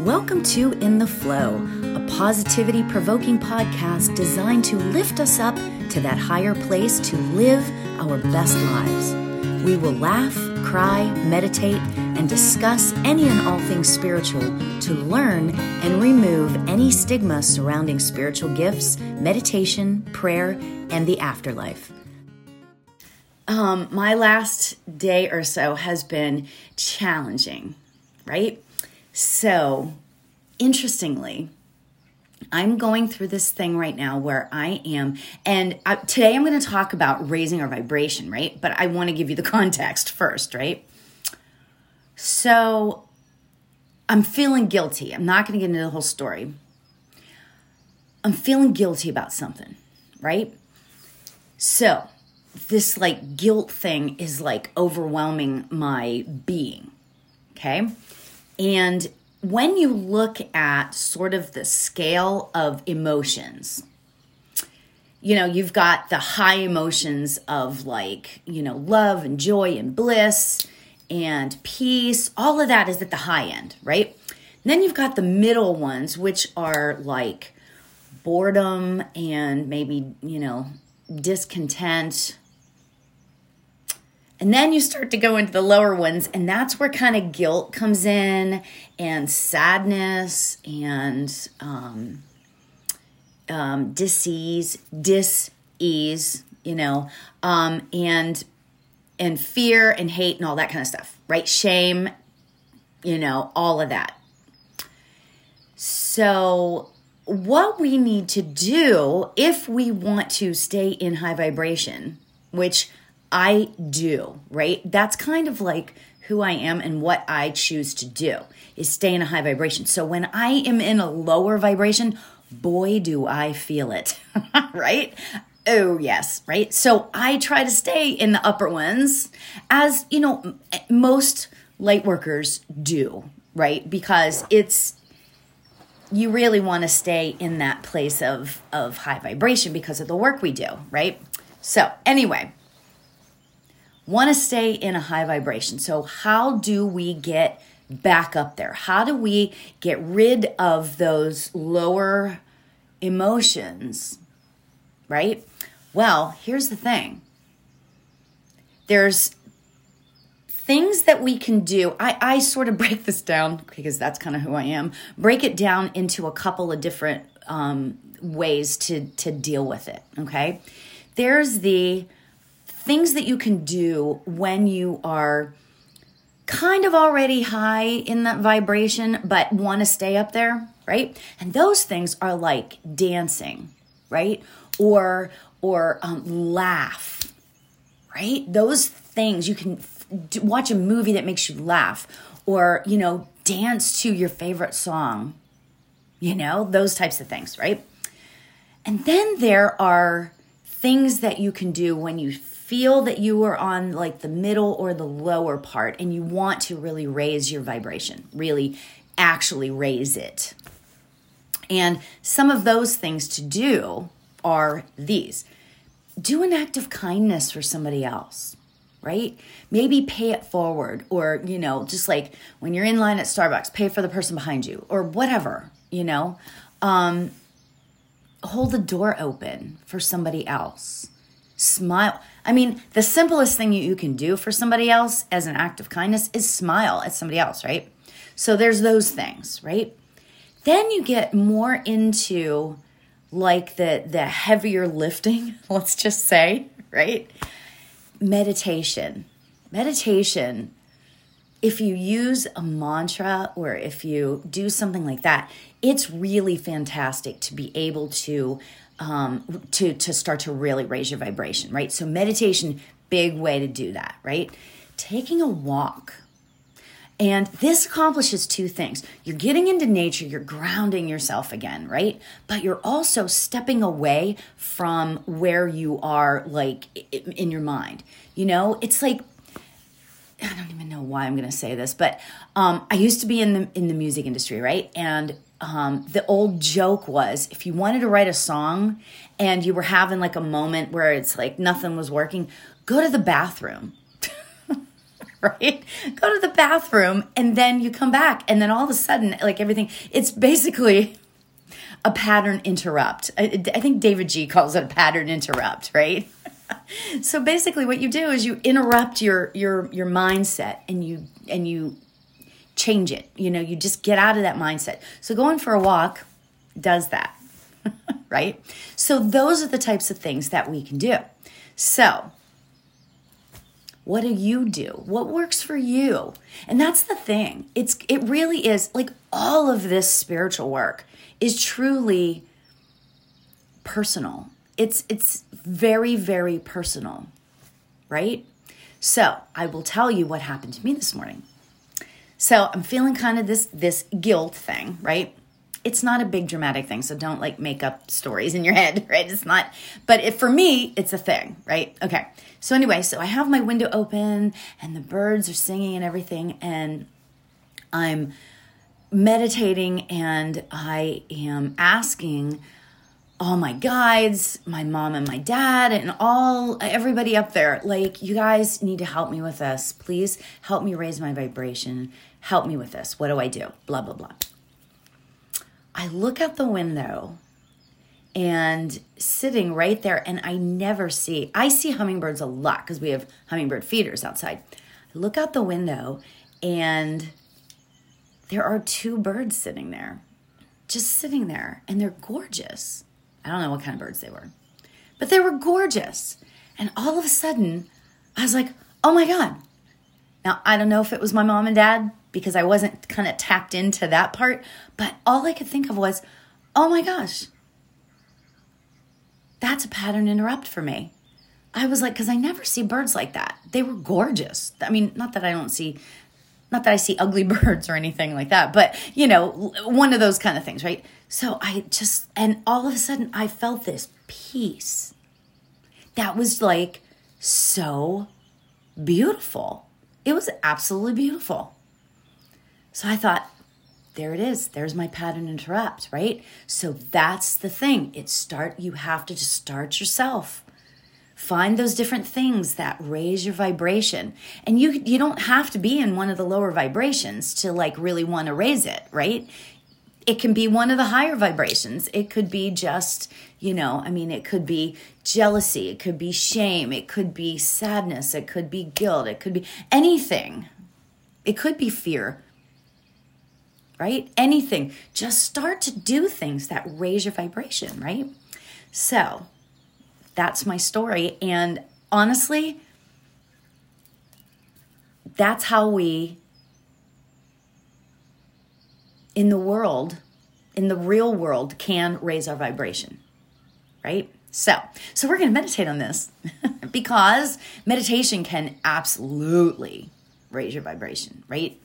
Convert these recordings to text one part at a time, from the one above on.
Welcome to In the Flow, a positivity provoking podcast designed to lift us up to that higher place to live our best lives. We will laugh, cry, meditate, and discuss any and all things spiritual to learn and remove any stigma surrounding spiritual gifts, meditation, prayer, and the afterlife. Um, my last day or so has been challenging, right? So, interestingly, I'm going through this thing right now where I am, and I, today I'm going to talk about raising our vibration, right? But I want to give you the context first, right? So, I'm feeling guilty. I'm not going to get into the whole story. I'm feeling guilty about something, right? So, this like guilt thing is like overwhelming my being, okay? And when you look at sort of the scale of emotions, you know, you've got the high emotions of like, you know, love and joy and bliss and peace. All of that is at the high end, right? And then you've got the middle ones, which are like boredom and maybe, you know, discontent, and then you start to go into the lower ones, and that's where kind of guilt comes in, and sadness, and um, um, disease, dis-ease, you know, um, and and fear and hate and all that kind of stuff, right? Shame, you know, all of that. So, what we need to do if we want to stay in high vibration, which I do, right? That's kind of like who I am and what I choose to do is stay in a high vibration. So when I am in a lower vibration, boy, do I feel it, right? Oh, yes, right? So I try to stay in the upper ones as, you know, most light workers do, right? Because it's you really want to stay in that place of of high vibration because of the work we do, right? So, anyway, want to stay in a high vibration. So, how do we get back up there? How do we get rid of those lower emotions? Right? Well, here's the thing there's things that we can do. I, I sort of break this down because that's kind of who I am. Break it down into a couple of different um, ways to to deal with it. Okay, there's the things that you can do when you are kind of already high in that vibration but want to stay up there, right? And those things are like dancing, right? Or or um, laugh, right? Those things you can f- watch a movie that makes you laugh, or you know, dance to your favorite song. You know, those types of things, right? And then there are things that you can do when you feel that you are on like the middle or the lower part and you want to really raise your vibration, really actually raise it. And some of those things to do are these do an act of kindness for somebody else, right? Maybe pay it forward, or, you know, just like when you're in line at Starbucks, pay for the person behind you, or whatever, you know. Um, hold the door open for somebody else smile. I mean, the simplest thing you can do for somebody else as an act of kindness is smile at somebody else, right? So there's those things, right? Then you get more into like the the heavier lifting, let's just say, right? Meditation. Meditation if you use a mantra or if you do something like that, it's really fantastic to be able to um, to to start to really raise your vibration, right? So meditation, big way to do that, right? Taking a walk. And this accomplishes two things. You're getting into nature, you're grounding yourself again, right? But you're also stepping away from where you are, like in your mind. You know, it's like I don't even know why I'm going to say this, but um, I used to be in the in the music industry, right? And um, the old joke was if you wanted to write a song and you were having like a moment where it's like nothing was working, go to the bathroom. right? Go to the bathroom and then you come back and then all of a sudden like everything it's basically a pattern interrupt. I, I think David G calls it a pattern interrupt, right? so basically what you do is you interrupt your your your mindset and you and you change it. You know, you just get out of that mindset. So going for a walk does that. right? So those are the types of things that we can do. So, what do you do? What works for you? And that's the thing. It's it really is like all of this spiritual work is truly personal. It's it's very very personal. Right? So, I will tell you what happened to me this morning. So, I'm feeling kind of this this guilt thing, right? it's not a big dramatic thing. So don't like make up stories in your head, right? It's not, but if for me, it's a thing, right? Okay. So anyway, so I have my window open and the birds are singing and everything. And I'm meditating and I am asking all my guides, my mom and my dad, and all everybody up there, like, you guys need to help me with this. Please help me raise my vibration. Help me with this. What do I do? Blah, blah, blah. I look out the window and sitting right there, and I never see, I see hummingbirds a lot because we have hummingbird feeders outside. I look out the window and there are two birds sitting there, just sitting there, and they're gorgeous. I don't know what kind of birds they were, but they were gorgeous. And all of a sudden, I was like, oh my God. Now, I don't know if it was my mom and dad because I wasn't kind of tapped into that part. But all I could think of was, oh my gosh, that's a pattern interrupt for me. I was like, because I never see birds like that. They were gorgeous. I mean, not that I don't see, not that I see ugly birds or anything like that, but you know, one of those kind of things, right? So I just, and all of a sudden I felt this peace that was like so beautiful. It was absolutely beautiful. So I thought, there it is. There's my pattern interrupt, right? So that's the thing. It start you have to just start yourself. Find those different things that raise your vibration. And you you don't have to be in one of the lower vibrations to like really want to raise it, right? It can be one of the higher vibrations. It could be just, you know, I mean, it could be jealousy, it could be shame, it could be sadness, it could be guilt, it could be anything. It could be fear right? Anything. Just start to do things that raise your vibration, right? So that's my story. And honestly, that's how we, in the world, in the real world, can raise our vibration, right? So, so we're going to meditate on this because meditation can absolutely raise your vibration, right?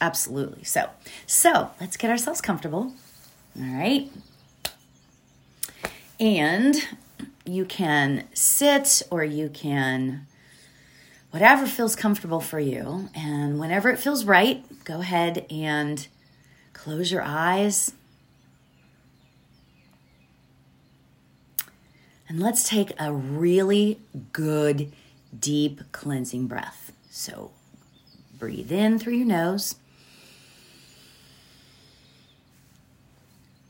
Absolutely. So, so let's get ourselves comfortable. All right. And you can sit or you can whatever feels comfortable for you. And whenever it feels right, go ahead and close your eyes. And let's take a really good, deep cleansing breath. So breathe in through your nose.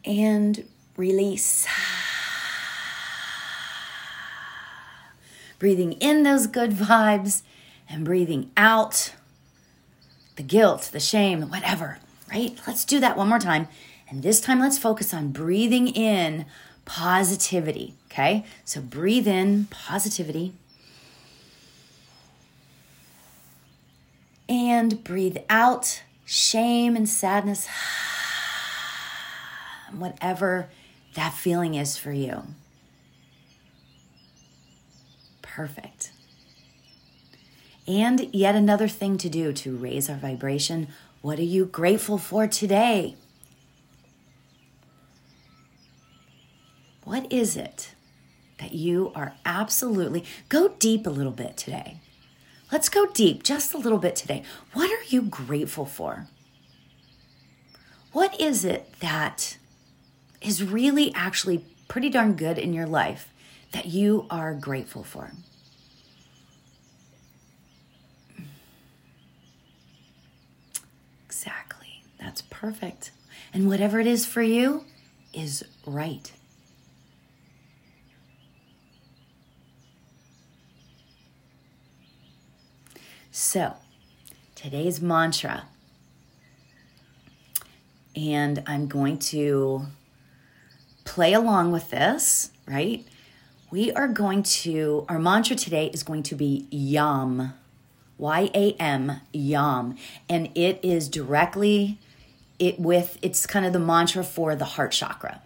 and release. Breathing in those good vibes and breathing out the guilt, the shame, whatever, right? Let's do that one more time. And this time, let's focus on breathing in positivity, okay? So breathe in positivity. And breathe out shame and sadness whatever that feeling is for you. Perfect. And yet another thing to do to raise our vibration. What are you grateful for today? What is it that you are absolutely go deep a little bit today? Let's go deep just a little bit today. What are you grateful for? What is it that is really actually pretty darn good in your life that you are grateful for. Exactly. That's perfect. And whatever it is for you is right. So, today's mantra, and I'm going to play along with this, right? We are going to, our mantra today is going to be YAM. Y A M, YAM. And it is directly it with it's kind of the mantra for the heart chakra.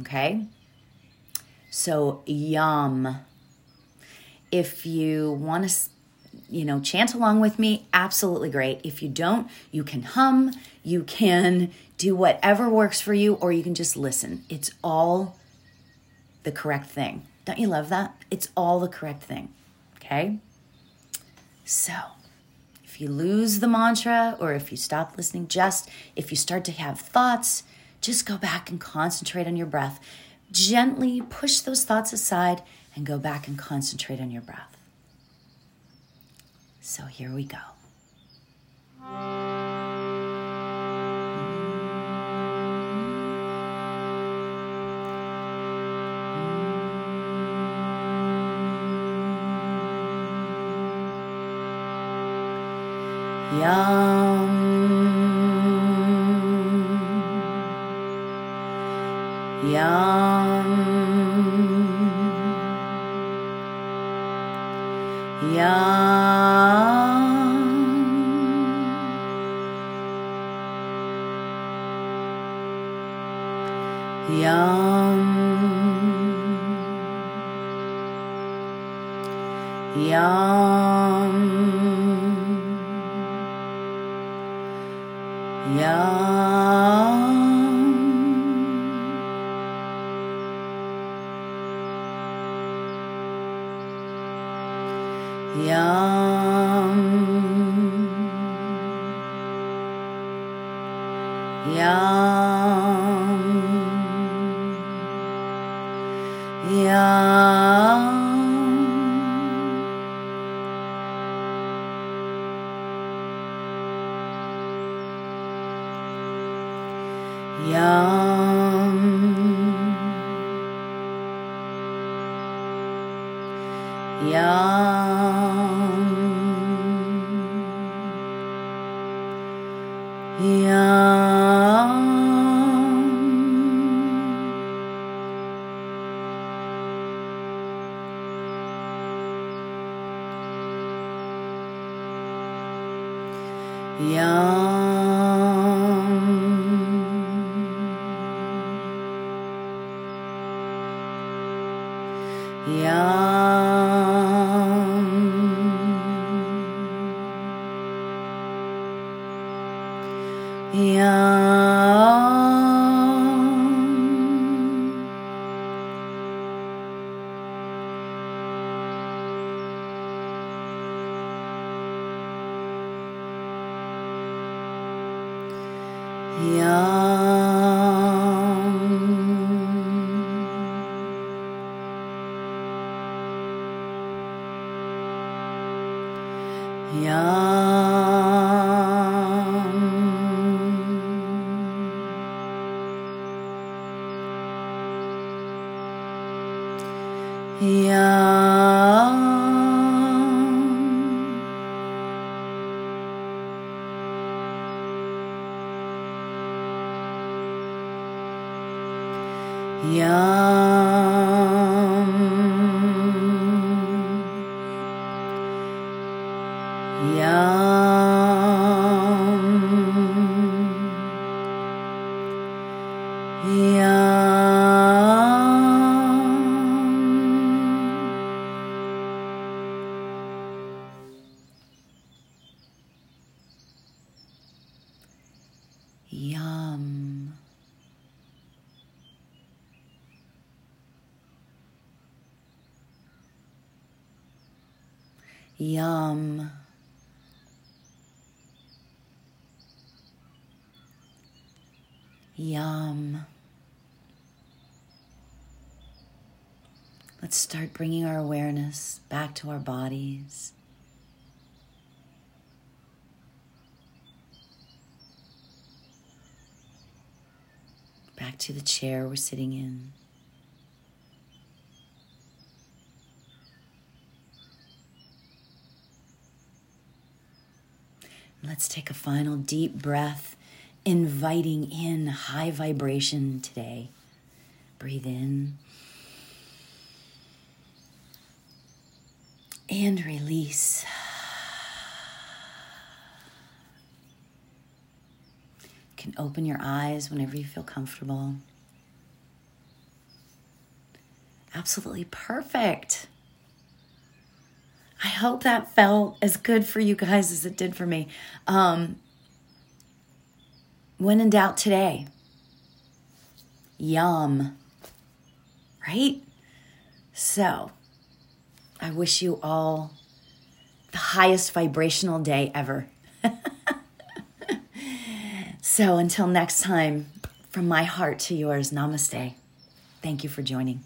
Okay? So yam. If you want to you know, chant along with me, absolutely great. If you don't, you can hum, you can do whatever works for you, or you can just listen. It's all the correct thing. Don't you love that? It's all the correct thing. Okay? So, if you lose the mantra or if you stop listening, just if you start to have thoughts, just go back and concentrate on your breath. Gently push those thoughts aside and go back and concentrate on your breath. So here we go. Yum. Yum. Yum. Yam. Yam. Yam. Yum. Yum. Yum. Yum. 呀。Yum. Yum. Let's start bringing our awareness back to our bodies. back to the chair we're sitting in. Let's take a final deep breath, inviting in high vibration today. Breathe in and release. You can open your eyes whenever you feel comfortable. Absolutely perfect. I hope that felt as good for you guys as it did for me. Um, when in doubt today, yum, right? So, I wish you all the highest vibrational day ever. so, until next time, from my heart to yours, namaste. Thank you for joining.